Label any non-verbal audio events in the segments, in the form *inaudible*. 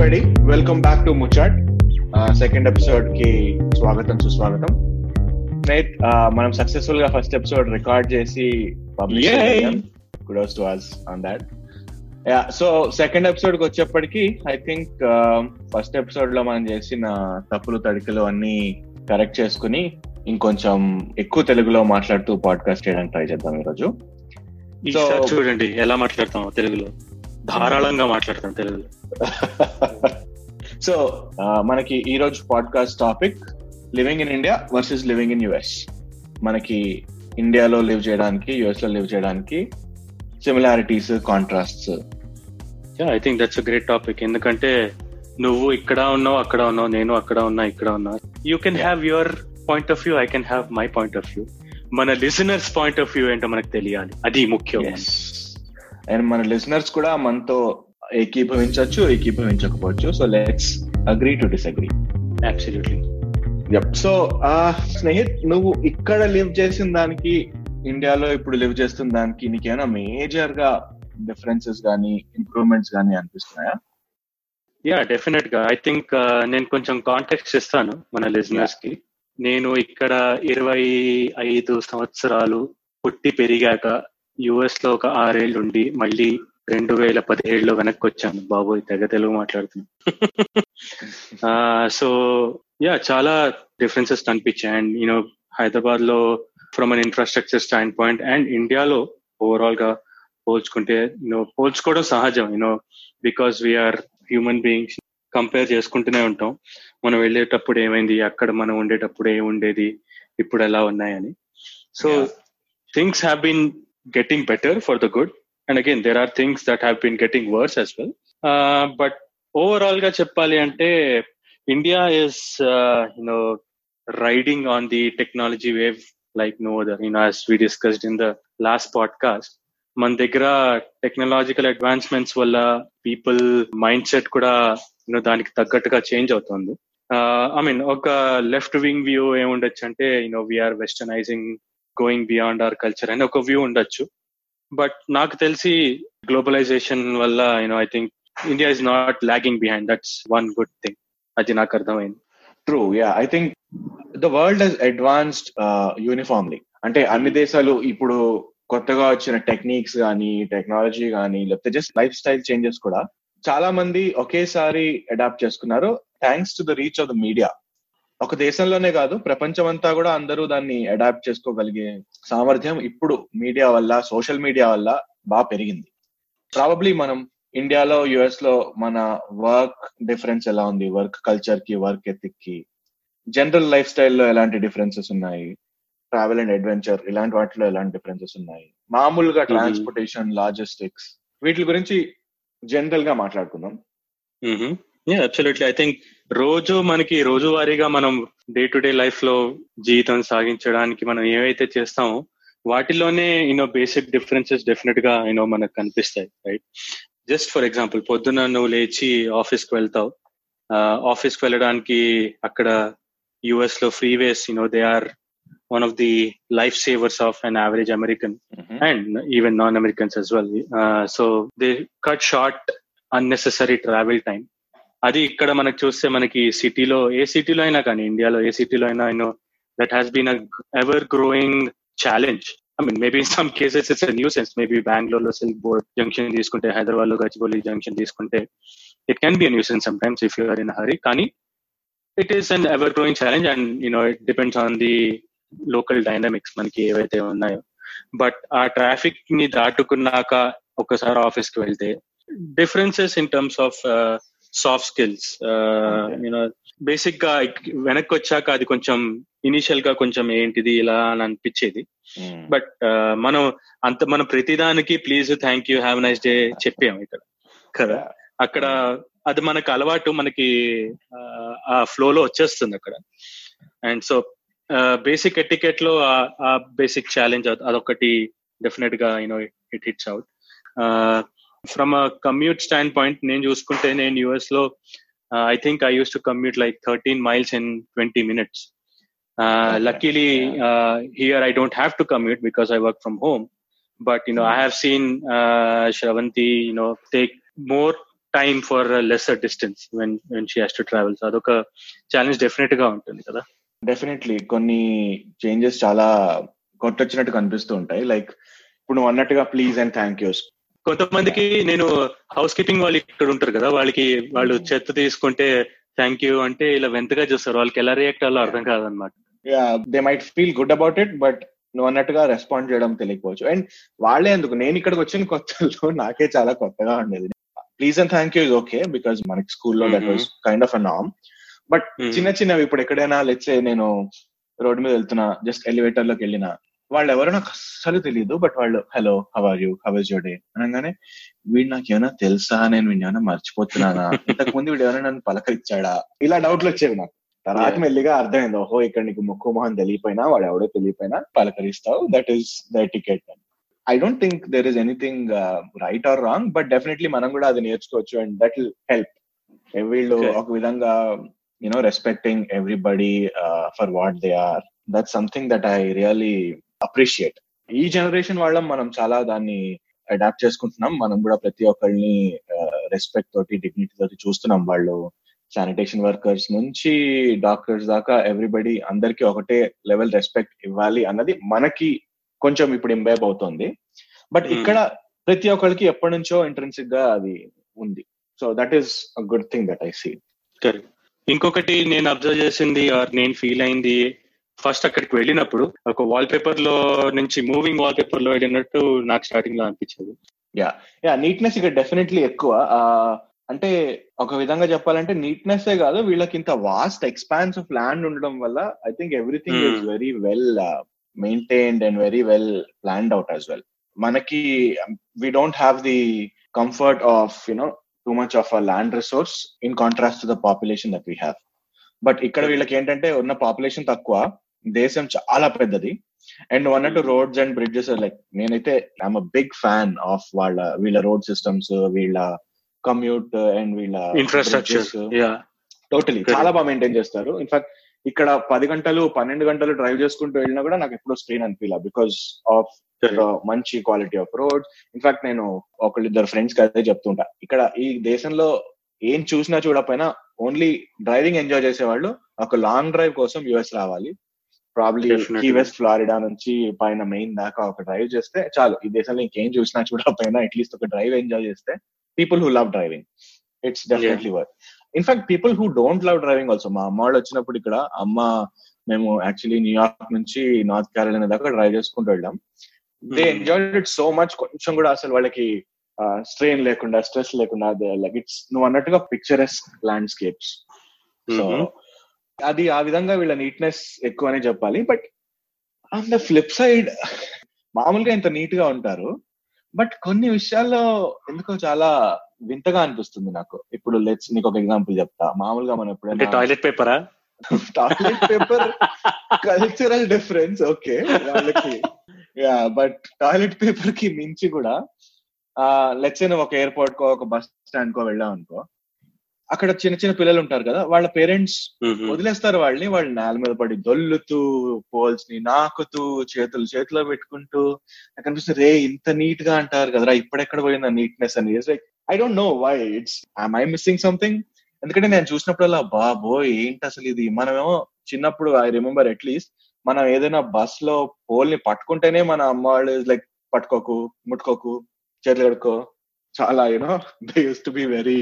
Everybody welcome back to Muchat second ఎపిసోడ్కి స్వాగతం సుస్వాగతం. నైట్ మనం సక్సెస్ఫుల్గా ఫస్ట్ ఎపిసోడ్ రికార్డ్ చేసి publish kudos to us on that yeah so second ఎపిసోడ్కి వచ్చేప్పటికి ఐ థింక్ ఫస్ట్ ఎపిసోడ్లో మనం చేసిన తప్పులు తడికలు అన్ని కరెక్ట్ చేసుకుని ఇంకొంచెం ఎక్కువ తెలుగులో మాట్లాడుతూ పాడ్కాస్ట్ చేయడానికి ట్రై చేద్దాం ఈరోజు. చూడండి ఎలా మాట్లాడతాం తెలుగులో. ధారాళంగా మాట్లాడతాం తెలుగులో. సో మనకి ఈ రోజు podcast topic living in India versus living in US మనకి ఇండియాలో లివ్ చేయడానికి యుఎస్లో లివ్ చేయడానికి similarities contrasts I think that's great topic ఎందుకంటే నువ్వు ఇక్కడ ఉన్నావు అక్కడ ఉన్నావు నేను అక్కడ ఉన్నా ఇక్కడ ఉన్నా. You can have your point of view I can have my point of view మన లిసనర్స్ పాయింట్ ఆఫ్ వ్యూ ఏంటో మనకు తెలియాలి. అది ముఖ్యం. అండ్ మన లిసనర్స్ కూడా మనతో ఏకీభవించవచ్చు ఏకీభవించకపోవచ్చు. So let's agree to disagree absolutely so Snehith నువ్వు ఇక్కడ లివ్ చేసిన దానికి ఇండియాలో ఇప్పుడు లివ్ చేస్తున్న దానికి నీకేమైనా మేజర్గా డిఫరెన్సెస్ కానీ ఇంప్రూవ్మెంట్స్ కానీ అనిపిస్తున్నాయా? యా డెఫినెట్గా ఐ థింక్ నేను కొంచెం కాంటాక్ట్స్ ఇస్తాను మన లిజనర్స్కి. నేను ఇక్కడ ఇరవై ఐదు సంవత్సరాలు పుట్టి పెరిగాక యుఎస్లో ఒక ఆరేళ్ళు ఉండి మళ్ళీ రెండు వేల పదిహేడులో వెనక్కి వచ్చాను బాబోయ్ తెగ తెలుగు మాట్లాడుతున్నాను *laughs* సో యా చాలా డిఫరెన్సెస్ కనిపించాయి. అండ్ యూనో హైదరాబాద్లో from an infrastructure stand point and ఇండియాలో ఓవరాల్గా పోల్చుకుంటే యూనో పోల్చుకోవడం సహజం. You know because we are human beings compare చేసుకుంటూనే ఉంటాం. మనం వెళ్ళేటప్పుడు ఏమైంది? అక్కడ మనం ఉండేటప్పుడు ఏమి ఉండేది? ఇప్పుడు ఎలా ఉన్నాయని. So things have been getting better for the good and again have been things that have well. Uh, getting worse overall ga but ఓవరాల్గా చెప్పాలి అంటే India know you know riding on the technology wave like other. You know as we discussed in the last podcast మన దగ్గర technological advancements వల్ల people mind set కూడా you know దానికి తగ్గట్టుగా change అవుతుంది. Uh, ఐ మీన్ ఒక లెఫ్ట్ వింగ్ వ్యూ ఏముండొచ్చు అంటే you know we are westernising going beyond our culture అని ఒక వ్యూ ఉండొచ్చు. బట్ నాకు తెలిసి గ్లోబలైజేషన్ వల్ల you know I think India is not lagging behind that's one good thing అది నాకు అర్థమైంది. True yeah I think the world is advanced uniformly అంటే అన్ని దేశాలు ఇప్పుడు కొత్తగా వచ్చిన టెక్నిక్స్ కానీ టెక్నాలజీ కానీ లేకపోతే జస్ట్ లైఫ్ స్టైల్ చేంజెస్ కూడా చాలా మంది ఒకేసారి అడాప్ట్ చేసుకున్నారు. Thanks to the reach of the media ఒక దేశంలోనే కాదు ప్రపంచం అంతా కూడా అందరూ దాన్ని అడాప్ట్ చేసుకోగలిగే సామర్థ్యం ఇప్పుడు మీడియా వల్ల సోషల్ మీడియా వల్ల బాగా పెరిగింది. ప్రాబబ్లీ మనం ఇండియాలో యుఎస్లో మన వర్క్ డిఫరెన్స్ ఎలా ఉంది? వర్క్ కల్చర్కి వర్క్ ఎథిక్కి జనరల్ లైఫ్ స్టైల్లో ఎలాంటి డిఫరెన్సెస్ ఉన్నాయి? ట్రావెల్ అండ్ అడ్వెంచర్ ఇలాంటి వాటిలో ఎలాంటి డిఫరెన్సెస్ ఉన్నాయి? మామూలుగా ట్రాన్స్పోర్టేషన్ లాజిస్టిక్స్ వీటి గురించి జనరల్గా మాట్లాడుకుందాం. అబ్సల్యూట్లీ ఐ థింక్ రోజు మనకి రోజువారీగా మనం డే టు డే లైఫ్లో జీవితం సాగించడానికి మనం ఏవైతే చేస్తామో వాటిలోనే యూనో బేసిక్ డిఫరెన్సెస్ డెఫినెట్గా యూనో మనకు కనిపిస్తాయి రైట్ జస్ట్ ఫర్ ఎగ్జాంపుల్ పొద్దున నువ్వు లేచి ఆఫీస్కి వెళ్తావు ఆఫీస్కి వెళ్ళడానికి అక్కడ యుఎస్లో freeways you know they are one of the lifesavers of an average American mm-hmm. and even non-Americans as well. Uh, so they cut short unnecessary travel time. అది ఇక్కడ మనకు చూస్తే మనకి సిటీలో ఏ సిటీలో అయినా కానీ ఇండియాలో ఏ సిటీలో అయినా you know that has been a ever growing challenge I mean maybe some cases it's nuisance maybe Bengaluru లో సిల్క్ బోర్డ్ జంక్షన్ తీసుకుంటే హైదరాబాద్లో గచ్చిబౌలి జంక్షన్ తీసుకుంటే it can be nuisance some times if you're in hurry కానీ it is an ever growing challenge and you know it depends on the local dynamics మనకి ఏవైతే ఉన్నాయో. But ఆ ట్రాఫిక్ని దాటుకున్నాక ఒకసారి ఆఫీస్కి వెళ్తే differences in terms of soft skills you know బేసిక్గా వెనక్కి వచ్చాక అది కొంచెం ఇనిషియల్గా కొంచెం ఏంటిది ఇలా అని అనిపించేది. బట్ మనం అంత మనం ప్రతిదానికి please thank you have nice day చెప్పాము ఇక్కడ. కదా? అక్కడ అది మనకు అలవాటు మనకి ఆ ఫ్లోలో వచ్చేస్తుంది అక్కడ. అండ్ సో బేసిక్ ఎటికెట్లో ఆ బేసిక్ ఛాలెంజ్ అదొకటి డెఫినెట్గా you know it hits out from a commute stand point నేను చూసుకుంటే నేను యుఎస్లో I think I use to commute like thirteen miles in twenty minutes luckily here I don't have to commute because I work from home but you know i have seen uh, shravanti you know take more time for lesser distance when when she has to travel so అదొక challenge డెఫినెట్గా ఉంటుంది కదా definitely కొన్ని changes చాలా కొట్టొచ్చినట్టు కనిపిస్తూ ఉంటాయి. Like ఇప్పుడు నువ్వు అన్నట్టుగా ప్లీజ్ అండ్ థ్యాంక్ యూస్ కొంతమందికి నేను హౌస్ కీపింగ్ వాళ్ళు ఇక్కడ ఉంటారు కదా వాళ్ళకి వాళ్ళు చెత్త తీసుకుంటే థ్యాంక్ యూ అంటే ఇలా వెంతగా చూస్తారు. వాళ్ళకి ఎలా రియాక్ట్ అవ్వాలో అర్థం కాదనమాట. They might feel good about it but నువ్వు అన్నట్టుగా రెస్పాండ్ చేయడం తెలియకపోవచ్చు. అండ్ వాళ్ళే ఎందుకు? నేను ఇక్కడికి వచ్చిన కొత్తలో నాకే చాలా కొత్తగా ఉండేది. Please and thank you is okay because మనకి స్కూల్లో that was kind of a NAM but చిన్న చిన్నవి ఇప్పుడు ఎక్కడైనా లెట్సే నేను రోడ్డు మీద వెళ్తున్నా జస్ట్ ఎలివేటర్లోకి వెళ్ళినా వాళ్ళు ఎవరో నాకు అస్సలు తెలియదు బట్ వాళ్ళు hello how are you? How are your day? అనగానే వీడు నాకు ఏమైనా తెలుసా? నేను వీడిని ఏమైనా మర్చిపోతున్నానా? ఇంతకు ముందు వీడు ఎవరైనా నన్ను పలకరించాడా? ఇలా డౌట్లు వచ్చేవి నాకు. తర్వాత మెల్లిగా అర్థమైంది ఓహో ఇక్కడ నీకు ముక్కు మొహం తెలియపోయినా వాడు ఎవడో తెలియపోయినా పలకరిస్తావు. That is the ticket I don't think there is anything right or wrong but definitely మనం కూడా అది నేర్చుకోవచ్చు అండ్ దట్ విల్ హెల్ప్ వీళ్ళు ఒక విధంగా you know respecting everybody for what they are that something that I really appreciate. ఈ generation వాళ్ళం మనం చాలా దాన్ని అడాప్ట్ చేసుకుంటున్నాం. మనం కూడా ప్రతి ఒక్కరిని రెస్పెక్ట్ తోటి డిగ్నిటీ తోటి చూస్తున్నాం. వాళ్ళు శానిటేషన్ వర్కర్స్ నుంచి డాక్టర్స్ దాకా ఎవ్రీబడి అందరికి ఒకటే లెవెల్ రెస్పెక్ట్ ఇవ్వాలి అన్నది మనకి కొంచెం ఇప్పుడు ఇంబైబ్ అవుతుంది. బట్ ఇక్కడ ప్రతి ఒక్కరికి ఎప్పటి నుంచో ఇంట్రెన్సిక్గా అది ఉంది. So that is a good thing that I see ఇంకొకటి నేను అబ్జర్వ్ చేసింది ఆర్ నేను ఫీల్ అయింది ఫస్ట్ అక్కడికి వెళ్ళినప్పుడు ఒక వాల్ పేపర్లో నుంచి మూవింగ్ వాల్ పేపర్లో వెళ్ళినట్టు నాకు స్టార్టింగ్లో అనిపించింది. యా యా నీట్నెస్ ఇక్కడ డెఫినెట్లీ ఎక్కువ. అంటే ఒక విధంగా చెప్పాలంటే నీట్నెస్ ఏ కాదు వీళ్ళకి ఇంత వాస్ట్ ఎక్స్పాన్స్ ఆఫ్ ల్యాండ్ ఉండడం వల్ల I think everything is very well maintained and very well planned out as well మనకి we don't have the comfort of you know too much of a land resource in contrast to the population that we have but ఇక్కడ వీళ్ళకి ఏంటంటే ఉన్న population తక్కువ. దేశం చాలా పెద్దది. And అన్నట్టు రోడ్స్ అండ్ బ్రిడ్జెస్ లైక్ నేనైతే I'm a big fan of వాళ్ళ వీళ్ళ రోడ్ సిస్టమ్స్ వీళ్ళ కమ్యూట్ అండ్ వీళ్ళ ఇన్ఫ్రాస్ట్రక్చర్ టోటలీ చాలా బాగా మెయింటైన్ చేస్తారు. ఇన్ఫాక్ట్ ఇక్కడ పది గంటలు పన్నెండు గంటలు డ్రైవ్ చేసుకుంటూ వెళ్ళినా కూడా నాకు ఎప్పుడూ స్ట్రెయిన్ అనిపించలే బికాస్ ఆఫ్ మంచి quality of road in fact నేను ఒకళ్ళిద్దరు ఫ్రెండ్స్కి అదే చెప్తుంటా. ఇక్కడ ఈ దేశంలో ఏం చూసినా చూడకపోయినా ఓన్లీ డ్రైవింగ్ ఎంజాయ్ చేసేవాళ్ళు ఒక లాంగ్ డ్రైవ్ కోసం యుఎస్ రావాలి. ప్రాబ్లీ కీ వెస్ట్ ఫ్లారిడా నుంచి పైన మెయిన్ దాకా ఒక డ్రైవ్ చేస్తే చాలు. ఈ దేశంలో ఇంకేం చూసినా చూడకపోయినా అట్లీస్ట్ ఒక డ్రైవ్ ఎంజాయ్ చేస్తే people who love driving it's definitely work in fact people who don't love driving also మా అమ్మ వాళ్ళు వచ్చినప్పుడు ఇక్కడ అమ్మ మేము యాక్చువల్లీ న్యూయార్క్ నుంచి నార్త్ క్యారోలినా దాకా డ్రైవ్ చేసుకుంటూ వెళ్ళాం. They enjoyed it so much కొంచెం కూడా అసలు వాళ్ళకి స్ట్రెయిన్ లేకుండా స్ట్రెస్ లేకుండా లైక్ ఇట్స్ నువ్వు అన్నట్టుగా పిక్చరస్ ల్యాండ్స్కేప్స్ సో అది ఆ విధంగా వీళ్ళ నీట్నెస్ ఎక్కువ అనే చెప్పాలి. But on the flip side మామూలుగా ఇంత నీట్గా ఉంటారు. బట్ కొన్ని విషయాల్లో ఎందుకో చాలా వింతగా అనిపిస్తుంది నాకు. ఇప్పుడు లెట్స్ నీకు ఒక ఎగ్జాంపుల్ చెప్తా. మామూలుగా మనం ఎప్పుడైనా toilet పేపరా toilet paper cultural difference okay వాళ్ళకి యా బట్ టాయిలెట్ పేపర్కి మించి కూడా లెట్స్ నువ్వు ఒక ఎయిర్పోర్ట్ కో ఒక బస్ స్టాండ్ కో వెళ్ళావు అనుకో అక్కడ చిన్న చిన్న పిల్లలు ఉంటారు కదా వాళ్ళ పేరెంట్స్ వదిలేస్తారు వాళ్ళని వాళ్ళు నేల మీద పడి దొల్లుతూ పోల్స్ని నాకుతూ చేతులు చేతిలో పెట్టుకుంటూ. నాకు అనిపిస్తుంది రే ఇంత నీట్గా అంటారు కదరా ఇప్పుడెక్కడ పోయింది నీట్నెస్ అని. Like I don't know why it's I missing something ఎందుకంటే నేను చూసినప్పుడల్లా బాబో ఏంటి అసలు ఇది? మనమేమో చిన్నప్పుడు ఐ రిమెంబర్ అట్లీస్ట్ మనం ఏదైనా బస్లో పోల్ని పట్టుకుంటేనే మన అమ్మ వాళ్ళు లైక్ పట్టుకోకు ముట్టుకోకు చేతులు కడుక్కో. చాలా you know they use to be very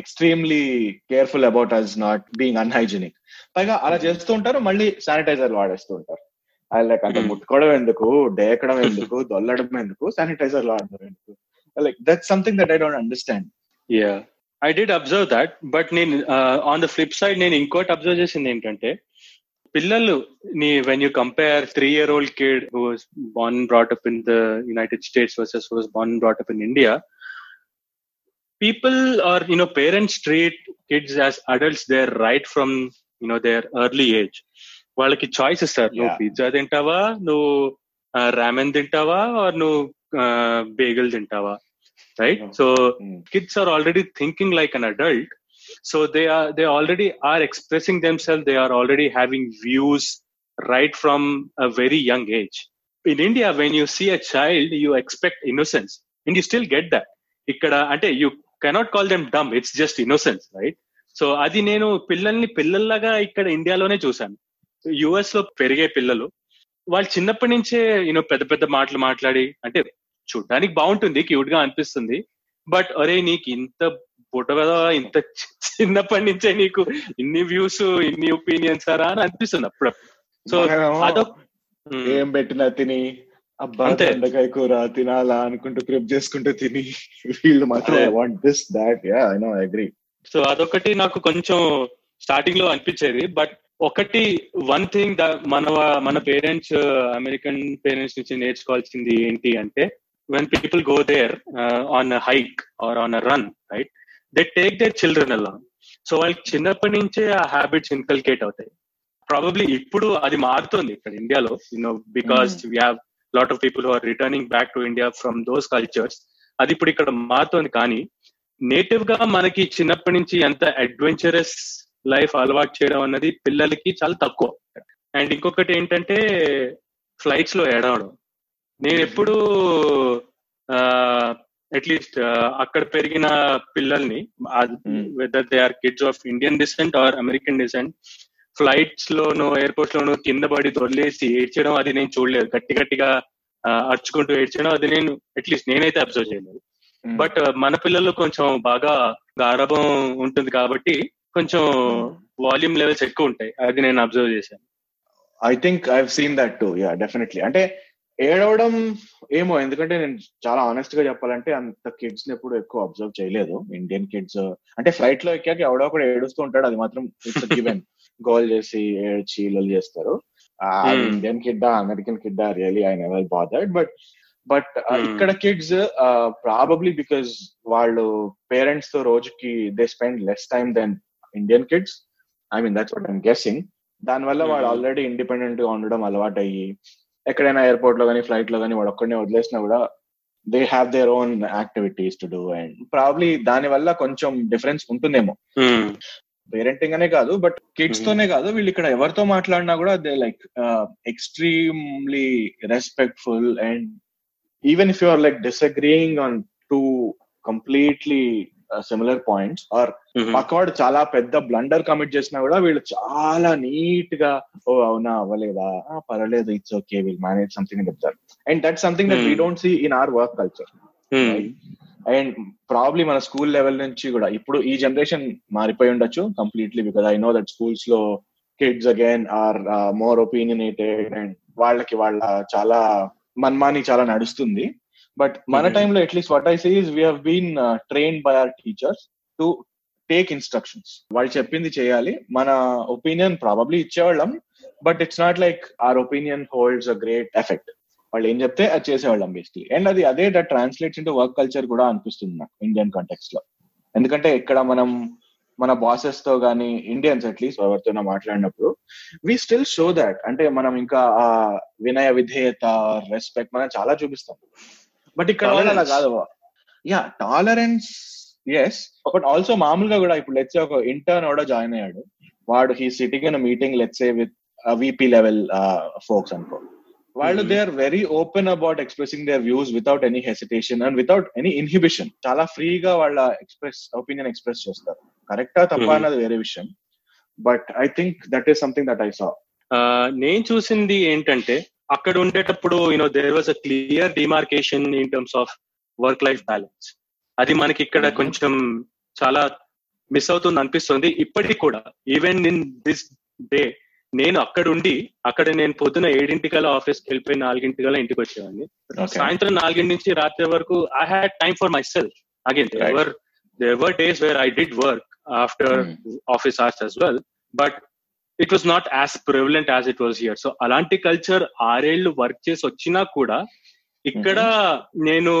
extremely careful about us not being unhygienic పైగా అలా చేస్తూ ఉంటారు మళ్ళీ శానిటైజర్ వాడేస్తూ ఉంటారు. లైక్ అంటే ముట్టుకోవడం ఎందుకు? డేకడం ఎందుకు? దొల్లడం ఎందుకు? శానిటైజర్ వాడడం ఎందుకు? Like that something that I don't understand yeah I did observe that but నేను ఆన్ ద ఫ్లిప్ సైడ్ నేను ఇంకోటి అబ్జర్వ్ చేసింది ఏంటంటే పిల్లలు నీ when you compare three year old kid who was born brought up in the United States versus who was born brought up in India people or you know parents treat kids as adults. There right from you know their early age. వాళ్ళకి choice ఇస్తారు నువ్వు pizza తింటావా? నువ్వు ramen తింటావా? Or నువ్వు bagel తింటావా? Right so kids are already thinking like an adult so they are they already are expressing them self they are already having views right from a very young age in India when you see a child you expect innocence and you still get that ఇక్కడ అంటే you cannot call them dumb it's just innocence right so అది నేను పిల్లల్ని పిల్లల్లాగా ఇక్కడ ఇండియాలోనే చూశాను. యుఎస్లో పెరిగే పిల్లలు వాళ్ళు చిన్నప్పటి నుంచే యూనో పెద్ద పెద్ద మాటలు మాట్లాడి అంటే చూడడానికి బాగుంటుంది క్యూట్గా అనిపిస్తుంది. బట్ అరే నీకు ఇంత కదా ఇంత చిన్నప్పటి నుంచే నీకు ఇన్ని వ్యూస్ ఇన్ని ఒపీనియన్స్ అని అనిపిస్తుంది అప్పుడప్పుడు. సో అదొక ఏం పెట్టినా తిని అబ్బా అంతే. బెండకాయ కూర తినాలా అనుకుంటూ ప్రిప్ చేసుకుంటూ తిని వీళ్ళు మాత్రం. Want this that yeah I know agree so అదొకటి నాకు కొంచెం స్టార్టింగ్లో అనిపించేది. బట్ ఒకటి వన్ థింగ్ మన మన పేరెంట్స్ అమెరికన్ పేరెంట్స్ నుంచి నేర్చుకోవాల్సింది ఏంటి అంటే when people go there on hike or on run right they take their children అలా సో వాళ్ళకి చిన్నప్పటి నుంచే ఆ హ్యాబిట్స్ ఇన్కల్కేట్ అవుతాయి. ప్రాబబ్లీ ఇప్పుడు అది మారుతుంది ఇక్కడ ఇండియాలో you know because we have lot of people are returning back to India from those cultures అది ఇప్పుడు ఇక్కడ మారుతుంది. కానీ నేటివ్గా మనకి చిన్నప్పటి నుంచి ఎంత అడ్వెంచరస్ లైఫ్ అలవాటు చేయడం అన్నది పిల్లలకి చాలా తక్కువ. అండ్ ఇంకొకటి ఏంటంటే ఫ్లైట్స్లో ఏడవడం. నేను ఎప్పుడు అట్లీస్ట్ అక్కడ పెరిగిన పిల్లల్ని. Whether they are kids of Indian descent or American descent flights లోనో ఎయిర్పోర్ట్స్ లోనో కింద పడి దొర్లేసి ఏడ్చడం అది నేను చూడలేదు. గట్టి గట్టిగా అరుచుకుంటూ ఏడ్చడం అది నేను అట్లీస్ట్ నేనైతే అబ్జర్వ్ చేయలేదు. బట్ మన పిల్లల్లో కొంచెం బాగా గారభం ఉంటుంది కాబట్టి కొంచెం వాల్యూమ్ లెవెల్స్ ఎక్కువ ఉంటాయి. అది నేను అబ్జర్వ్ చేశాను. I think I seen that too yeah definitely అంటే ఏడవడం ఏమో ఎందుకంటే నేను చాలా ఆనెస్ట్గా చెప్పాలంటే అంత కిడ్స్ని ఎప్పుడు ఎక్కువ అబ్జర్వ్ చేయలేదు ఇండియన్ కిడ్స్ అంటే ఫ్లైట్లో ఎక్కాక ఎవడో కూడా ఏడుస్తూ ఉంటాడు అది మాత్రం ఇట్స్ గివెన్ గోల్ చేసి ఏడ్చి లొల్ చేస్తారు Hmm. ఇండియన్ కిడ్డా American కిడ్డా really I never bothered but but Hmm. ఇక్కడ కిడ్స్ ప్రాబబ్లీ బికాస్ వాళ్ళు పేరెంట్స్తో రోజుకి they spend less time than Indian kids I mean that's what I'm guessing దానివల్ల Hmm. ఆల్రెడీ ఇండిపెండెంట్గా ఉండడం అలవాటు అయ్యి ఎక్కడైనా ఎయిర్పోర్ట్లో కానీ ఫ్లైట్లో కానీ వాడు ఒక్కడనే వదిలేసినా కూడా they have their own activities to do and probably దాని వల్ల కొంచెం డిఫరెన్స్ ఉంటుందేమో పేరెంటింగ్ అనే కాదు బట్ కిడ్స్ Mhm. తోనే కాదు వీళ్ళు ఇక్కడ ఎవరితో మాట్లాడినా కూడా they like extremely respectful and even if you are like disagreeing on two completely similar points or పక్కవాడు చాలా పెద్ద బ్లండర్ కమిట్ చేసినా కూడా వీళ్ళు చాలా నీట్గా ఓ అవునా? అవ్వలేదా? పర్వాలేదు it's okay will manage something అని చెప్తారు and that something that we. Don't see in our work culture and probably మన స్కూల్ లెవెల్ నుంచి కూడా ఇప్పుడు ఈ జనరేషన్ మారిపోయి ఉండొచ్చు completely because I know that స్కూల్స్లో kids again are more opinionated and వాళ్ళకి వాళ్ళ చాలా మన్మాని చాలా నడుస్తుంది. బట్ మన. టైంలో at least what I see is we been train by our teachers to take instructions వాళ్ళు చెప్పింది చేయాలి. మన opinion probably ఇచ్చేవాళ్ళం. But it's not like our opinion holds a great effect వాళ్ళు ఏం చెప్తే అది చేసేవాళ్ళం బేసిక్లీ అండ్ అది అదే that translates into work culture కూడా అనిపిస్తుంది నాకు ఇండియన్ కాంటెక్స్లో. ఎందుకంటే ఇక్కడ మనం మన బాసెస్తో గానీ ఇండియన్స్ అట్లీస్ట్ ఎవరితోనో మాట్లాడినప్పుడు వి స్టిల్ షో దాట్ అంటే మనం ఇంకా ఆ వినయ విధేయత రెస్పెక్ట్ మనం చాలా చూపిస్తాం. బట్ ఇక్కడ అలా కాదు. Yeah tolerance yes but also మామూలుగా కూడా ఇప్పుడు లెట్స్ ఒక ఇంటర్న్ కూడా జాయిన్ అయ్యాడు. వాడు he sitting in meeting lets with VP level folks అనుకో. వాళ్ళు. They are very open about expressing their views without any hesitation and without any inhibition చాలా ఫ్రీగా వాళ్ళ ఎక్స్ప్రెస్ ఒపీనియన్ ఎక్స్ప్రెస్ చేస్తారు. కరెక్టా తప్ప Mhm. అన్నది వేరే విషయం. But I think that is something that I saw నేను చూసింది ఏంటంటే అక్కడ ఉండేటప్పుడు you know there was a clear demarcation in terms of work life balance అది మనకి ఇక్కడ Mhm. కొంచెం చాలా మిస్ అవుతుంది అనిపిస్తుంది ఇప్పటికి కూడా ఈవెన్ ఇన్ దిస్ డే నేను అక్కడ ఉండి అక్కడ నేను పొద్దున ఏడింటికల్లా ఆఫీస్కి వెళ్ళిపోయి నాలుగింటికల్లా ఇంటికి వచ్చేవాడిని. సాయంత్రం నాలుగింటి నుంచి రాత్రి వరకు I had time for myself again. There were there were days where I did work after. Office hours as well but it was not as prevalent as it was here so అలాంటి culture ఆరేళ్ళు work చేసి వచ్చినా కూడా ఇక్కడ నేను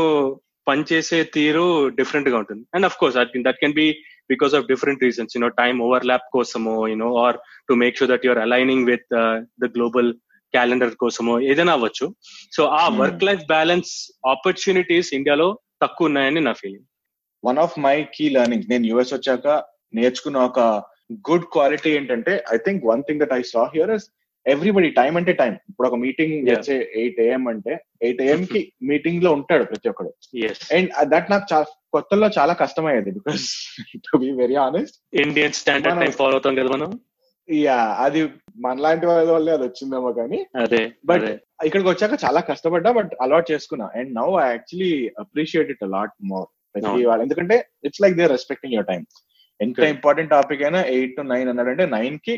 పనిచేసే తీరు డిఫరెంట్గా ఉంటుంది. And of course that can be because of different reasons you know time overlap కోసమో you know or to make sure that you're aligning with the global calendar కోసమో ఏదైనా అవ్వచ్చు. సో ఆ. వర్క్ లైఫ్ బ్యాలెన్స్ ఆపర్చునిటీస్ ఇండియాలో తక్కువ ఉన్నాయని నా feeling one of my key learning నేను యుఎస్ వచ్చాక నేర్చుకున్న ఒక గుడ్ క్వాలిటీ ఏంటంటే I think one thing that I saw here is everybody time అంటే టైం ఇప్పుడు ఒక మీటింగ్ Yeah. ఎయిట్ ఏఎం అంటే ఎయిట్ ఏఎం కి *laughs* మీటింగ్లో ఉంటాడు ప్రతి ఒక్కడు. అండ్ దట్ నాకు చా- కొత్తలో చాలా కష్టమయ్యేది because to be very honest Indian standard time follow అవుతాం కదా మనం? యా అది మనలాంటి వాళ్ళ వల్లే అది వచ్చిందేమో కానీ. అదే అదే. ఇక్కడికి వచ్చాక చాలా కష్టపడ్డా బట్ అలవాట్ చేసుకున్నా. And now I actually appreciate it lot more ప్రతి అవును. వాళ్ళు ఎందుకంటే it's like they respecting your time ఎంత. ఇంపార్టెంట్ టాపిక్ అయినా ఎయిట్ టు నైన్ అన్నాడంటే నైన్కి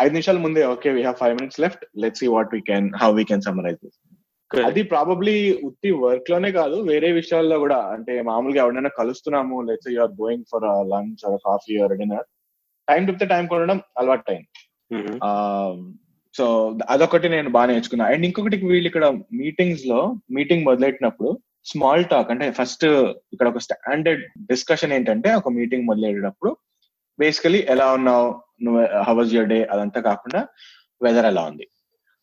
ఐదు నిమిషాల ముందే okay we have five minutes left let's see what we can how we can summarize this. అది ప్రాబబ్లీ ఉత్తి వర్క్లోనే కాదు వేరే విషయాల్లో కూడా అంటే మామూలుగా ఎవరైనా కలుస్తున్నాము let's you're going for lunch or coffee or dinner time టిప్తే time కొనడం అలవాటు అయింది Mhm. సో అదొకటి నేను బాగా నేర్చుకున్నా అండ్ ఇంకొకటి వీళ్ళు ఇక్కడ మీటింగ్స్లో మీటింగ్ మొదలెట్టినప్పుడు స్మాల్ టాక్ అంటే ఫస్ట్ ఇక్కడ ఒక స్టాండర్డ్ డిస్కషన్ ఏంటంటే ఒక మీటింగ్ మొదలెట్టేటప్పుడు బేసికలీ ఎలా ఉన్నావు? నువ్వు హౌస్ యువర్ డే అదంతా కాకుండా వెదర్ ఎలా ఉంది?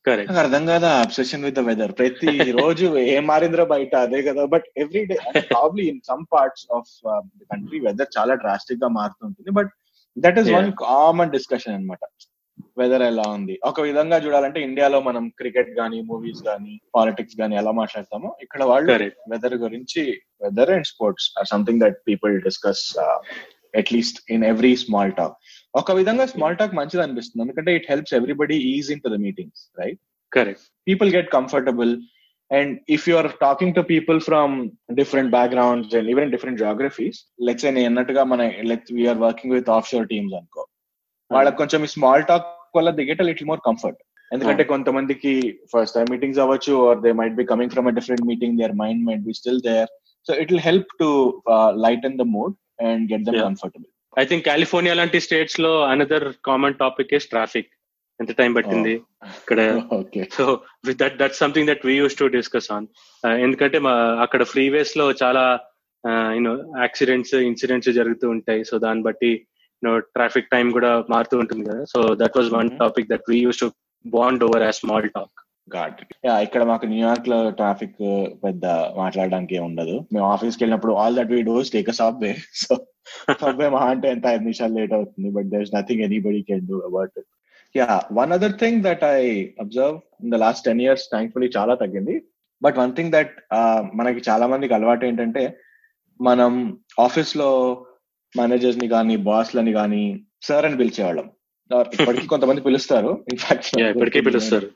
నాకు అర్థం కాదా అబ్సెషన్ విత్ ద వెదర్ ప్రతి రోజు *laughs* ఏం మారిందిరా బయట? అదే కదా. But every day probably in some parts of the country weather చాలా డ్రాస్టిక్గా మారుతుంటుంది but that is. One common discussion అన్నమాట. వెదర్ ఎలా ఉంది? ఒక విధంగా చూడాలంటే ఇండియాలో మనం క్రికెట్ గానీ మూవీస్ గానీ పాలిటిక్స్ గానీ ఎలా మాట్లాడతామో ఇక్కడ వాళ్ళు వెదర్ గురించి weather and sports or something that people discuss at least in every small talk ఒక విధంగా స్మాల్ టాక్ మంచిది అనిపిస్తుంది. ఎందుకంటే it helps everybody is into the meetings right correct people get comfortable and if you are talking to people from different backgrounds and even different geographies let's say నేను అన్నట్టుగా మన let we're working with offshore teams అనుకో. వాళ్ళకి కొంచెం ఈ small talk వల్ల they get little more comfort ఎందుకంటే కొంతమందికి ఫస్ట్ టైం మీటింగ్స్ అవ్వచ్చు or they might be coming from a different meeting their mind might be still there so it will help to lighten the mood and get them. Comfortable I think California లాంటి స్టేట్స్లో another common topic is traffic ఎంత time పట్టింది ఇక్కడ? Okay so with that that something that we use to discuss on ఎందుకంటే అక్కడ ఫ్రీవేస్లో చాలా you know accidents incidents జరుగుతూ ఉంటాయి. సో దాన్ని బట్టి ట్రాఫిక్ టైం కూడా మారుతూ ఉంటుంది కదా so that was one. Topic that we use to bond over as small talk ఇక్కడ మాకు న్యూయార్క్లో ట్రాఫిక్ పెద్ద మాట్లాడడానికి ఉండదు. మేము ఆఫీస్కి వెళ్ళినప్పుడు all that we does take a subway so subway మహా అంటే ఎంత ఐదు నిమిషాలు లేట్ అవుతుంది but there is nothing anybody can do about it yeah one other thing that I observe in the last ten years thankfully చాలా తగ్గింది. But one thing that మనకి చాలా మందికి అలవాటు ఏంటంటే మనం ఆఫీస్లో మేనేజర్స్ని కానీ బాస్లని కానీ సార్ అని పిలిచేవాళ్ళం. ఇప్పటికీ కొంతమంది పిలుస్తారు. ఇన్ఫాక్ట్ ఇప్పటికే పిలుస్తారు.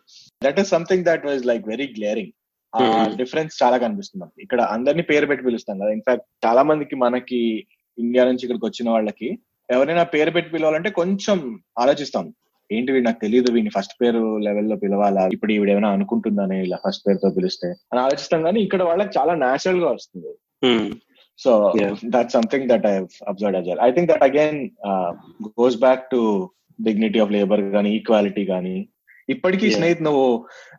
That is something that was like very glaring ah. Difference చాలా కనిపిస్తుంది మనకి. ఇక్కడ అందరినీ పేరు పెట్టి పిలుస్తాం కదా. ఇన్ఫాక్ట్ చాలా మందికి మనకి ఇండియా నుంచి ఇక్కడికి వచ్చిన వాళ్ళకి ఎవరైనా పేరు పెట్టి పిలవాలంటే కొంచెం ఆలోచిస్తాం. ఏంటి వీడు నాకు తెలియదు వీడిని ఫస్ట్ పేరు లెవెల్లో పిలవాలా? ఇప్పుడు ఈవిడ ఏమైనా అనుకుంటుందని ఇలా ఫస్ట్ పేరుతో పిలిస్తే అని ఆలోచిస్తాం. కానీ ఇక్కడ వాళ్ళకి చాలా నేచురల్గా వస్తుంది. So Yeah. That something that I observe as I think that again goes back to dignity of labour కానీ ఈక్వాలిటీ కానీ ఇప్పటికీ. స్నేహిత్ నువ్వు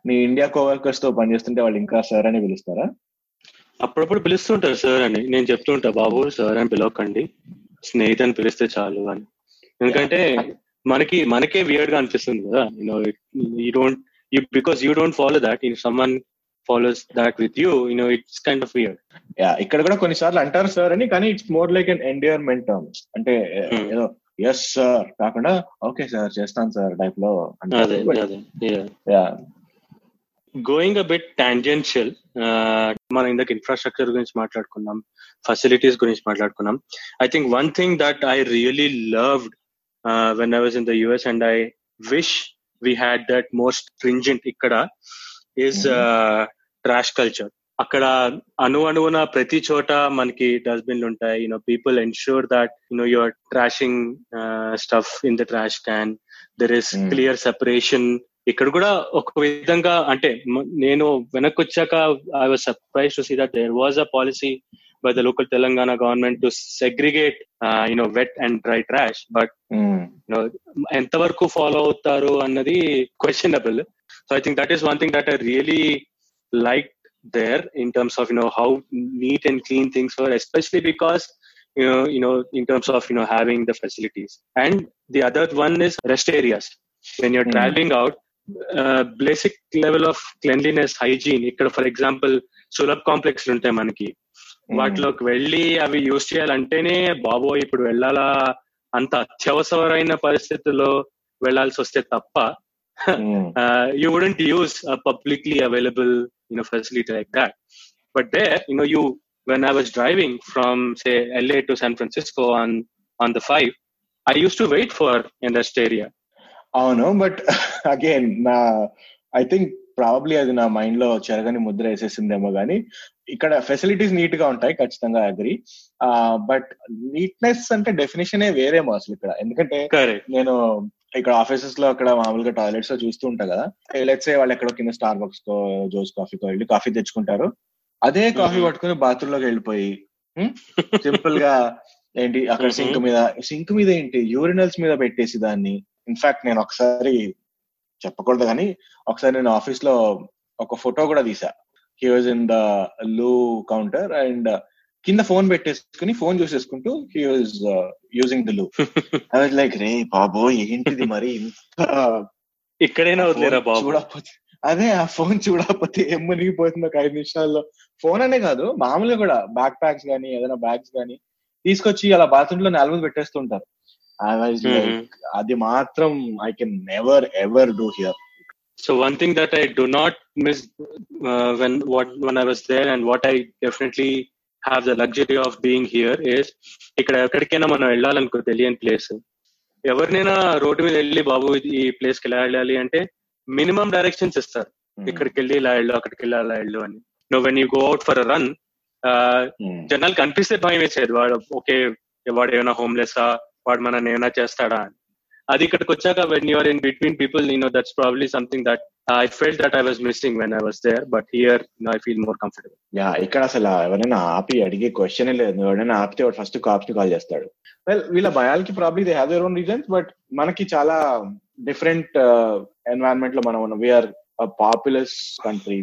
నీ ఇండియా కోవర్కర్స్తో పనిచేస్తుంటే వాళ్ళు ఇంకా సార్ అని పిలుస్తారా? అప్పుడప్పుడు పిలుస్తుంటారు సార్ అని. నేను చెప్తుంటా బాబు సార్ అని పిలవకండి. స్నేహితు అని పిలిస్తే చాలు అని. ఎందుకంటే మనకి మనకే వియర్డ్గా అనిపిస్తుంది కదా. You don't you because you don't follow that in someone follows that with you you know it's kind of weird yeah ఇక్కడ కూడా కొన్నిసార్లు అంటారు సార్ అని కానీ it's more like an endearment terms అంటే Hmm. ఏదో ఎస్ సార్ కాకుండా okay sir చేస్తాను సార్ టైప్లో yeah going a bit tangential మనం ఇందాక ఇన్ఫ్రాస్ట్రక్చర్ గురించి మాట్లాడుకున్నాం ఫెసిలిటీస్ గురించి మాట్లాడుకున్నాం. I think one thing that I really loved when I was in the US and I wish we had that most stringent ఇక్కడ is trash culture అక్కడ అణు అణువున ప్రతి చోట మనకి డస్ట్బిన్లు ఉంటాయి you know people ensure that you know your trashing stuff in the trash can there is. Clear separation ఇక్కడ కూడా ఒక విధంగా అంటే నేను వెనక్కి వచ్చాక I was surprise to see that there was a policy by the local Telangana government to segregate you know wet and dry trash but ఎంతవరకు follow అవుతారు అన్నది questionable so I think that is one thing that I really like there in terms of you know how neat and clean things for especially because you know, you know, in terms of you know having the facilities. And the other one is rest areas. When you're Hmm. traveling out, uh, basic level of cleanliness, hygiene. ఇక్కడ for example Sulabh complex ఉంటాయి మనకి వాటిలోకి వెళ్ళి అవి use చేయాలంటేనే బాబో ఇప్పుడు వెళ్ళాలా అంత అత్యవసరమైన పరిస్థితుల్లో వెళ్ళాల్సి వస్తే తప్ప uh, you wouldn't use a publicly available you know facility like that but there you know you when i was driving from say la to san francisco on on the 5 i used to wait for in rest area అవును but again నా I think probably అది నా మైండ్లో చెరగని ముద్ర వేసేసిందేమో కానీ ఇక్కడ facilities నీట్గా ఉంటాయి ఖచ్చితంగా అగ్రి బట్ నీట్నెస్ అంటే డెఫినేషన్ వేరేమో అసలు ఇక్కడ ఎందుకంటే correct నేను ఇక్కడ ఆఫీసెస్లో అక్కడ మామూలుగా టాయిలెట్స్లో చూస్తూ ఉంటా కదా. లెట్స్ వాళ్ళు ఎక్కడో కింద స్టార్ బక్స్ కో జోస్ కాఫీకో వెళ్ళి కాఫీ తెచ్చుకుంటారు. అదే కాఫీ. పట్టుకుని బాత్రూమ్లోకి వెళ్ళిపోయి *laughs* సింపుల్గా ఏంటి అక్కడ. సింక్ మీద సింక్ మీద ఏంటి యూరినల్స్ మీద పెట్టేసి దాన్ని. ఇన్ఫాక్ట్ నేను ఒకసారి చెప్పకూడదు కానీ ఒకసారి నేను ఆఫీస్లో ఒక ఫోటో కూడా తీసా. He was in the loo counter and కింద ఫోన్ పెట్టేసుకుని phone చూసేసుకుంటూ he was using the loo I was like రే బాబో ఏంటిది మరి ఇంత *laughs* ఇక్కడైనా వదిలేరా బాబు? చూడకపోతే అదే ఆ ఫోన్ చూడకపోతే ఏం మునిగిపోతుంది ఒక ఐదు నిమిషాల్లో. ఫోన్ అనే కాదు మామూలుగా కూడా బ్యాక్ ప్యాక్స్ గానీ ఏదైనా బ్యాగ్స్ గానీ తీసుకొచ్చి అలా బాత్రూమ్లో నెలలు పెట్టేస్తుంటారు. ఐ వాజ్ లైక్ అది మాత్రం I can never ever do here So one thing that I do not miss uh, when what when I was there and what I definitely have the luxury of being here is ఇక్కడ ఎక్కడికైనా మనం వెళ్ళాలనుకో తెలియని place ఎవరినైనా road మీద వెళ్ళి బాబు ఈ ప్లేస్కి ఎలా వెళ్ళాలి? అంటే మినిమం డైరెక్షన్స్ ఇస్తారు. ఇక్కడికి వెళ్ళి ఇలా వెళ్ళు అక్కడికి వెళ్ళి అలా వెళ్ళు అని. No when you go out for run జనాలు కనిపిస్తే భయం వేసేది వాడు ఓకే వాడు ఏమైనా హోమ్లెస్ వాడు మన ఏమైనా చేస్తాడా? అని. అది ఇక్కడికి వచ్చాక when you're in between people you know that's probably something that I felt that I was missing when I was there but here I feel more comfortable yeah ఇక్కడ అసలు ఎవరైనా ఆపి అడిగే క్వశ్చన్ లేదు ఎవరైనా ఆపితే వాడు ఫస్ట్ కాప్స్ని కాల్ చేస్తాడు వెల్ వీళ్ళ భయాలకి probably they have their own reasons but మనకి చాలా డిఫరెంట్ ఎన్వైరన్మెంట్లో మనం we're populous country.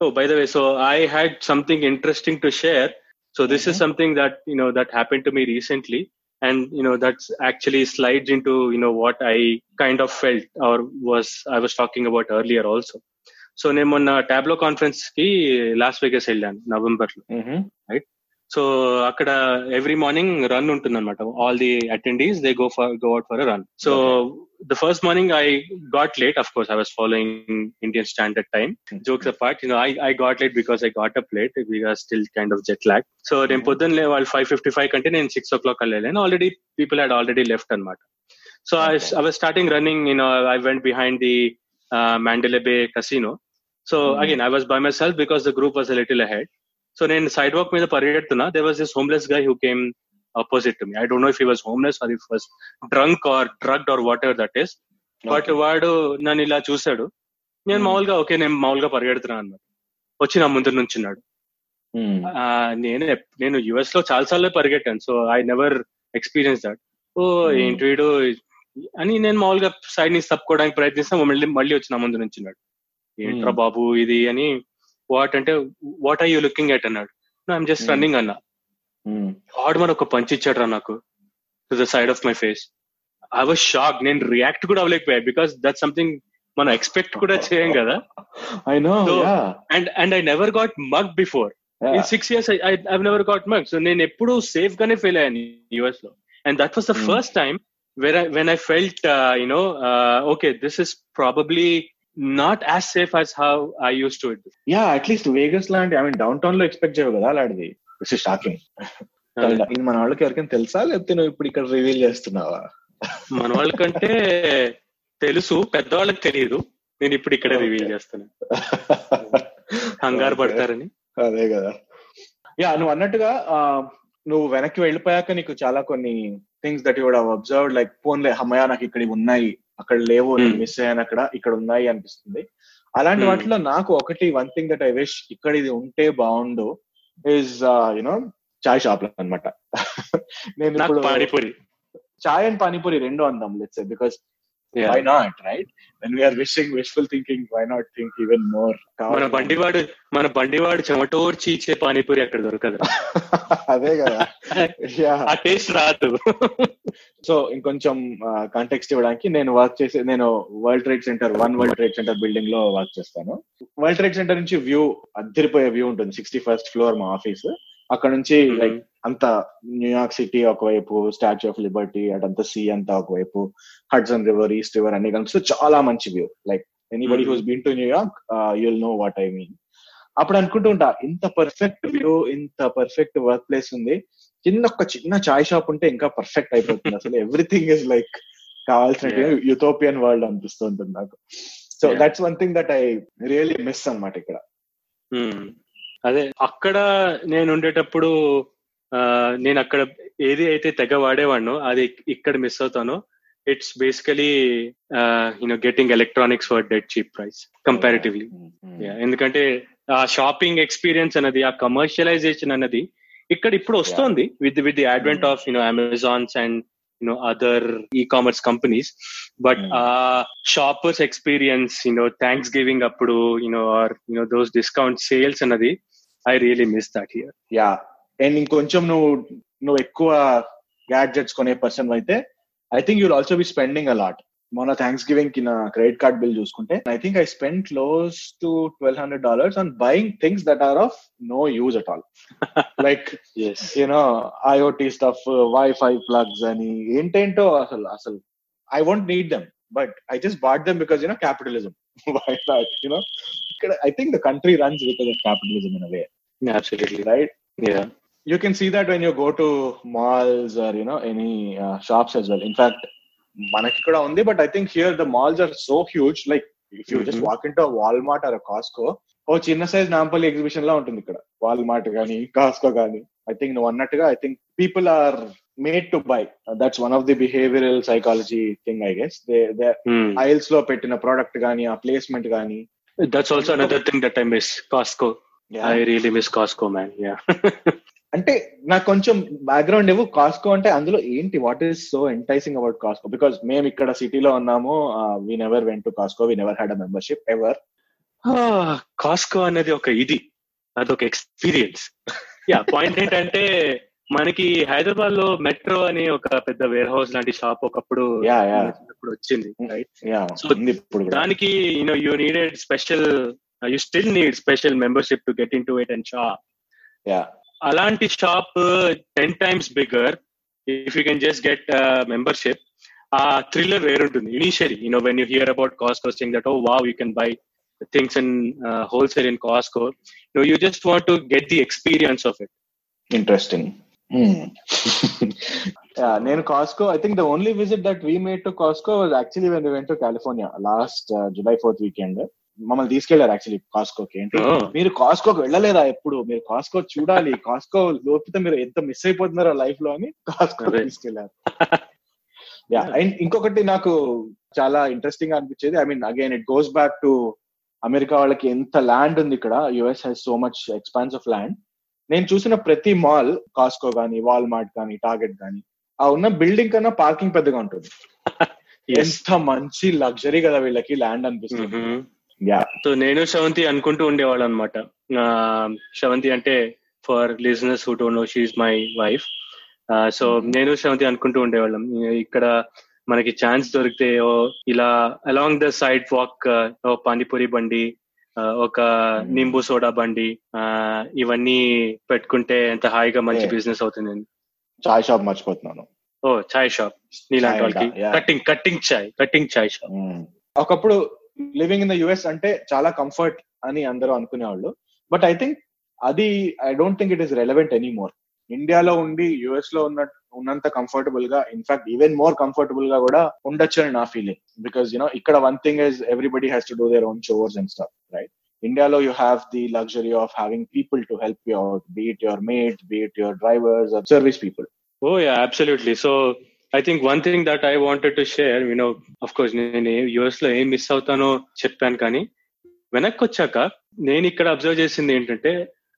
Oh, by the way, so I had something interesting to share. So this is Mhm. something that you know that happened to me recently, and you know that's actually slides into you know what I kind of felt or was I was talking about earlier also. So నేను మొన్న టాబ్లో conference కి Las Vegas వెళ్ళాను November లో so అక్కడ every morning run ఉంటుంది అనమాట all the attendees they go for go out for run so the first morning I got late of course I was following Indian standard time jokes apart you know I I got late because I got up late we're still kind of jet lag so నేను పొద్దున్న వాళ్ళు five fifty five కంటే నేను six o'clock వెళ్ళాను. Already people had already left అనమాట so I Okay. I was starting running you know I went behind the Mandalay Bay casino so Hmm. Again I was by myself because the group was little ahead so నేను sidewalk మీద పరిగెడుతున్నా. There was this homeless guy who came opposite to me I don't know if he was homeless or if was drunk or drugged or whatever that is but వాడు నన్ను ఇలా చూశాడు. నేను Hmm. మామూలుగా okay నేను మామూలుగా పరిగెడుతున్నాను అన్నమాట. వచ్చి నా ముందు నుంచున్నాడు. ఆ, నేను ఎప్- నేను యుఎస్లో చాలా సార్లు పరిగెట్టాను. So I never experience that oh Hmm. ఏంటి వీడు? అని నేను మామూలుగా సైడ్ నుంచి తప్పుకోవడానికి ప్రయత్నిస్తా మళ్ళీ మళ్ళీ వచ్చి నా ముందు నుంచున్నాడు. ఏంట్రా Hmm. బాబు ఇది అని వాట్ అంటే what I you looking at అన్నాడు. I'm just. రన్నింగ్ అన్నా. వాడు మరి ఒక పంచ్ ఇచ్చాడు నాకు to the side of my face I was shock నేను రియాక్ట్ కూడా అవ్వలేకపోయా బికాస్ దట్ సంథింగ్ మనం ఎక్స్పెక్ట్ కూడా చేయం కదా. I know and and I never got mug before in six years I never got mug so నేను ఎప్పుడు safe గానే ఫీల్ అయ్యాను యుఎస్లో. And that was the. First time where I when I felt you know okay this is probably not as safe as how I use to it yeah at least Vegas లాంటి I mean డౌన్ టౌన్లో expect చేయవు కదా అలాంటిది. It's shocking *laughs* మన వాళ్ళకి ఎవరికైనా తెలుసా? లేకపోతే నువ్వు ఇప్పుడు ఇక్కడ రివీల్ చేస్తున్నావా? మన వాళ్ళకంటే తెలుసు పెద్దవాళ్ళకి తెలియదు. నేను ఇప్పుడు ఇక్కడ. రివీల్ చేస్తాను కంగారు. పడతారని. అదే కదా. యా నువ్వు అన్నట్టుగా నువ్వు వెనక్కి వెళ్ళిపోయాక నీకు చాలా కొన్ని things that you'd observe like ఫోన్లే అమ్మయ్య నాకు ఇక్కడ ఉన్నాయి. అక్కడ లేవు నేను Hmm. మిస్ అయ్యాను అక్కడ ఇక్కడ ఉన్నాయి అనిపిస్తుంది అలాంటి Hmm. వాటిలో నాకు ఒకటి one thing that I wish ఇక్కడ ఇది ఉంటే బాగుండు ఇస్ యునో చాయ్ షాప్ అనమాట *laughs* నేను ఇప్పుడు పానీపూరి చాయ్ అండ్ పానీపూరి రెండు అందాం let's because Yeah. Why not right when we're wishing wishful thinking why not think even more మన బండివాడు మన బండివాడు చెమటోడ్చి ఇచ్చే పానీపూరి అక్కడ దొరకదు. *laughs* అదే కదా. ఆ టేస్ట్ రాదు. సో ఇంకొంచెం కాంటెక్స్ట్ ఇవ్వడానికి నేను వర్క్ చేసే నేను world trade center one world trade center బిల్డింగ్లో వర్క్ చేస్తాను. వరల్డ్ ట్రేడ్ సెంటర్ నుంచి వ్యూ అద్దరిపోయే వ్యూ ఉంటుంది. సిక్స్టీ ఫస్ట్ ఫ్లోర్ మా ఆఫీస్ అక్కడ నుంచి. లైక్ అంత న్యూయార్క్ సిటీ ఒకవైపు స్టాచ్యూ ఆఫ్ లిబర్టీ అటంతా సీ అంతా ఒకవైపు హడ్సన్ రివర్ ఈస్ట్ రివర్ అన్ని కలిసి చాలా మంచి view like anybody. Who's been to New York you'll know what I mean అప్పుడు అనుకుంటూ ఉంటా ఇంత పర్ఫెక్ట్ వ్యూ ఇంత పర్ఫెక్ట్ వర్క్ ప్లేస్ ఉంది కింద ఒక చిన్న చాయ్ షాప్ ఉంటే ఇంకా పర్ఫెక్ట్ అయిపోతుంది అసలు ఎవ్రీథింగ్ ఇస్ లైక్ కావాల్సినట్టు Yeah. యూటోపియన్ వరల్డ్ అనిపిస్తుంటుంది నాకు so. That's one thing that I really miss అన్నమాట ఇక్కడ. అదే అక్కడ నేను ఉండేటప్పుడు నేను అక్కడ ఏది అయితే తెగ వాడేవాడినో అది ఇక్కడ miss అవుతానో it's basically you know getting electronics for dead cheap price comparatively ఎందుకంటే ఆ షాపింగ్ ఎక్స్పీరియన్స్ అన్నది ఆ కమర్షియలైజేషన్ అన్నది ఇక్కడ ఇప్పుడు వస్తోంది with with the advent. Of you know Amazons and you know other e commerce companies but. ఆ shoppers experience you know Thanksgiving అప్పుడు you know or you know those discount sales అన్నది I really miss that here yeah and ఇంకొంచెం నువ్వు నువ్వు ఎక్కువ gadgets కొనే person అయితే I think you'll also be spending a lot మొన్న థ్యాంక్స్ గివింగ్కి నా క్రెడిట్ కార్డ్ బిల్ చూసుకుంటే I think I spend close to twelve hundred dollars on buying things that are of no use at all like you know IoT stuff wifi plugs అని ఏంటేంటో అసలు అసలు I won't need them but I just bought them because you know capitalism *laughs* you know ఇక్కడ I think the country runs because of capitalism in way absolutely right yeah you can see that when you go to malls or you know any uh, shops as well. In fact మనకి కూడా ఉంది but I think here the malls are so huge like if you just. Walk in to Walmart or Costco ఓ చిన్న size Nampally exhibition లా ఉంటుంది ఇక్కడ. Walmart కానీ కాస్కో కానీ I think నువ్వు అన్నట్టుగా I think people are made to buy that's one of the behavioural psychology thing I guess they they ఐల్స్లో పెట్టిన product కానీ ఆ ప్లేస్మెంట్ కానీ that's also another thing that I miss Costco I really miss Costco man yeah అంటే నాకు కొంచెం background ఇవ్వు. Costco అంటే అందులో ఏంటి? What is so enticing about Costco because మేము ఇక్కడ సిటీలో ఉన్నాము. We never went to Costco we never had a membership ever Costco అనేది ఒక ఇది. అదొక ఎక్స్పీరియన్స్ యా పాయింట్ ఏంటంటే మనకి హైదరాబాద్లో మెట్రో అని ఒక పెద్ద వేర్ హౌస్ లాంటి షాప్ ఒకప్పుడు ఇప్పుడు వచ్చింది దానికి you know you needed special you still need special membership to get in to it and shop yeah అలాంటి shop ten times bigger if you can just get membership ఆ thriller వేరుంటుంది initially you know when you hear about Costco thing that oh wow you can buy things in wholesale in Costco you just want to get the experience of it interesting *laughs* నేను Costco I think the only visit that we made to Costco was actually when went to California last July fourth weekend మమ్మల్ని తీసుకెళ్ళారు actually కాస్కోకి ఏంటి? మీరు కాస్కోకి వెళ్ళలేదా ఎప్పుడు? మీరు కాస్కో చూడాలి. కాస్కో లోపితే మీరు ఎంత మిస్ అయిపోతున్నారో లైఫ్లో అని కాస్కో. తీసుకెళ్ళారు. యా అండ్ ఇంకొకటి నాకు చాలా ఇంట్రెస్టింగ్గా అనిపించేది I mean again it goes back to America వాళ్ళకి ఎంత ల్యాండ్ ఉంది ఇక్కడ. US has so much expanse of land నేను చూసిన ప్రతి మాల్ కాస్కో గానీ వాల్మార్ట్ కానీ టార్గెట్ కానీ ఆ ఉన్న బిల్డింగ్ కన్నా పార్కింగ్ పెద్దగా ఉంటుంది. ఎంత మంచి లగ్జరీ కదా వీళ్ళకి ల్యాండ్ అనిపిస్తుంది. సో నేను శ్రవంతి అనుకుంటూ ఉండేవాళ్ళు అనమాట శ్రవంతి అంటే for listeners who don't know she's my wife so నేను శ్రవంతి అనుకుంటూ ఉండేవాళ్ళం. ఇక్కడ మనకి ఛాన్స్ దొరికితే ఇలా along the sidewalk panipuri బండి ఒక నింబు సోడా బండి ఇవన్నీ పెట్టుకుంటే ఎంత హాయిగా మంచి. బిజినెస్ అవుతుంది చాయ్ షాప్ మర్చిపోతున్నాను. Oh chai shop. నీలాంటి వాళ్ళకి. Cutting cutting chai cutting chai shop. ఒకప్పుడు లివింగ్ ఇన్ ద యుఎస్ అంటే చాలా కంఫర్ట్ అని అందరూ అనుకునేవాళ్ళు. బట్ ఐ థింక్ అది I don't think it is relevant any more ఇండియాలో ఉండి యుఎస్లో ఉన్న ఉన్నంత కంఫర్టబుల్గా ఇన్ఫాక్ట్ ఈవెన్ మోర్ కంఫర్టబుల్గా కూడా ఉండొచ్చు అని నా ఫీలింగ్ బికాస్ యునో ఇక్కడ one thing is everybody has to do their own chores and stuff right ఇండియాలో you have the luxury of having people to help you out be it your maid be it your drivers service people oh yeah absolutely so I think one thing that I wanted to share you of course oh, నేను యుఎస్లో ఏం miss అవుతానో చెప్పాను కానీ వెనక్కి వచ్చాక నేను ఇక్కడ observe చేసింది ఏంటంటే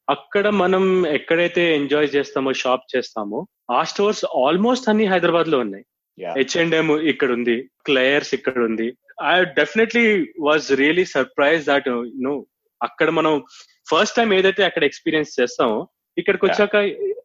అక్కడ మనం ఎక్కడైతే ఎంజాయ్ చేస్తామో షాప్ చేస్తామో ఆ స్టోర్స్ ఆల్మోస్ట్ అన్ని హైదరాబాద్లో ఉన్నాయి. హెచ్ అండ్ ఎం ఇక్కడ ఉంది క్లేయర్స్ ఇక్కడ ఉంది. I definitely was really surprised that no అక్కడ మనం ఫస్ట్ టైం ఏదైతే అక్కడ ఎక్స్పీరియన్స్ చేస్తామో ఇక్కడికి వచ్చాక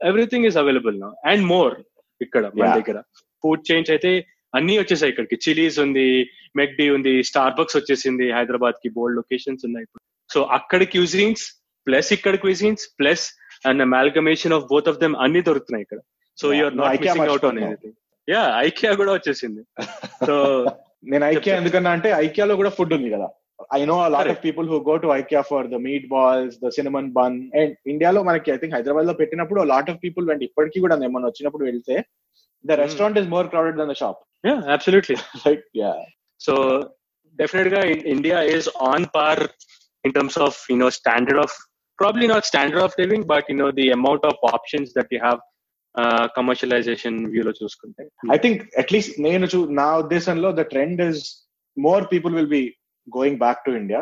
everything is available no and more ఇక్కడ మన. దగ్గర. ఫుడ్ చేంజ్ అయితే అన్ని వచ్చేసాయి ఇక్కడికి. చిలీస్ ఉంది మెక్డీ ఉంది స్టార్ బక్స్ వచ్చేసింది హైదరాబాద్కి బోల్డ్ లొకేషన్స్ ఉన్నాయి ఇప్పుడు. సో అక్కడ క్యూజిన్స్ ప్లస్ ఇక్కడ cuisines plus and amalgamation of both of them అన్ని దొరుకుతున్నాయి ఇక్కడ. So. You're not missing out on. Anything yeah IKEA కూడా వచ్చేసింది. *laughs* సో నేను ఐకియా ఎందుకన్నా అంటే ఐకియాలో కూడా ఫుడ్ ఉంది కదా. I know lot of. People who go to IKEA for the meatballs the cinnamon bun and ఇండియాలో మనకి ఐ థింక్ హైదరాబాద్లో పెట్టినప్పుడు లాట్ ఆఫ్ పీపుల్ వెంట ఇప్పటికీ కూడా ఏమన్నా వచ్చినప్పుడు వెళ్తే the. Restaurant is more crowded than the shop absolutely like yeah so డెఫినెట్గా India is on par in terms of you know standard of probably not standard of living but you know the amount of options that you have commercialisation వ్యూలో చూసుకుంటే. I think at least నేను చూ నా ఉద్దేశంలో the trend is more people will be going back to India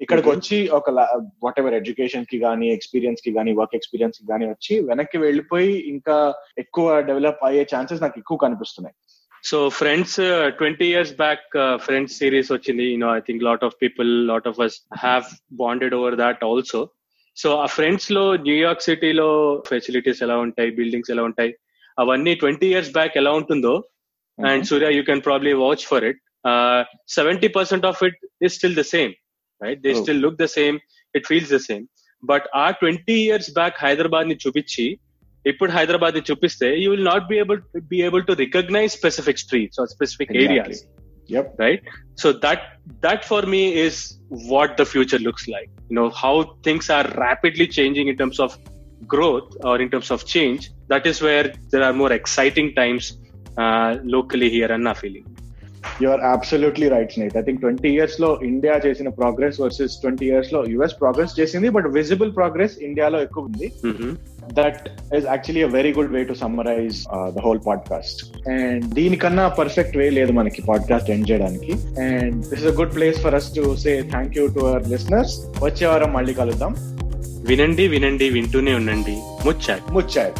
ఇక్కడికి Mhm. వచ్చి ఒక what ever ఎడ్యుకేషన్కి కానీ ఎక్స్పీరియన్స్కి కానీ వర్క్ ఎక్స్పీరియన్స్కి కానీ వచ్చి వెనక్కి వెళ్ళిపోయి ఇంకా ఎక్కువ డెవలప్ అయ్యే ఛాన్సెస్ నాకు ఎక్కువ కనిపిస్తున్నాయి. So friends twenty years back friends series వచ్చింది. You know I think lot of people lot of us have bonded over that also so ఆ ఫ్రెండ్స్లో న్యూయార్క్ సిటీలో ఫెసిలిటీస్ ఎలా ఉంటాయి బిల్డింగ్స్ ఎలా ఉంటాయి అవన్నీ ట్వంటీ ఇయర్స్ బ్యాక్ ఎలా ఉంటుందో and Surya you can probably watch for it seventy percent of it is still the same right they Oh. Still look the same it feels the same but ఆ twenty years back హైదరాబాద్ని చూపించి ఇప్పుడు హైదరాబాద్ని చూపిస్తే you will not be able be able to recognise specific streets or specific areas Yep. right? So that that for me is what the future looks like. You know how things are rapidly changing in terms of growth or in terms of change that is where there are more exciting times uh, locally here and feeling you are absolutely right Snehith I think twenty ఇయర్స్లో India చేసిన progress versus twenty ఇయర్స్లో US progress చేసింది but visible progress ఇండియాలో ఎక్కువ ఉంది mm-hmm. That is actually a very good way to summarise the whole podcast and దీనికన్నా perfect way లేదు మనకి పాడ్కాస్ట్ ఎండ్ చేయడానికి. And this is a good place for us to say thank you to our listeners వచ్చే వారం మళ్ళీ కలుద్దాం. వినండి వినండి వింటూనే ఉండండి. ముచ్చాట్. ముచ్చాయ్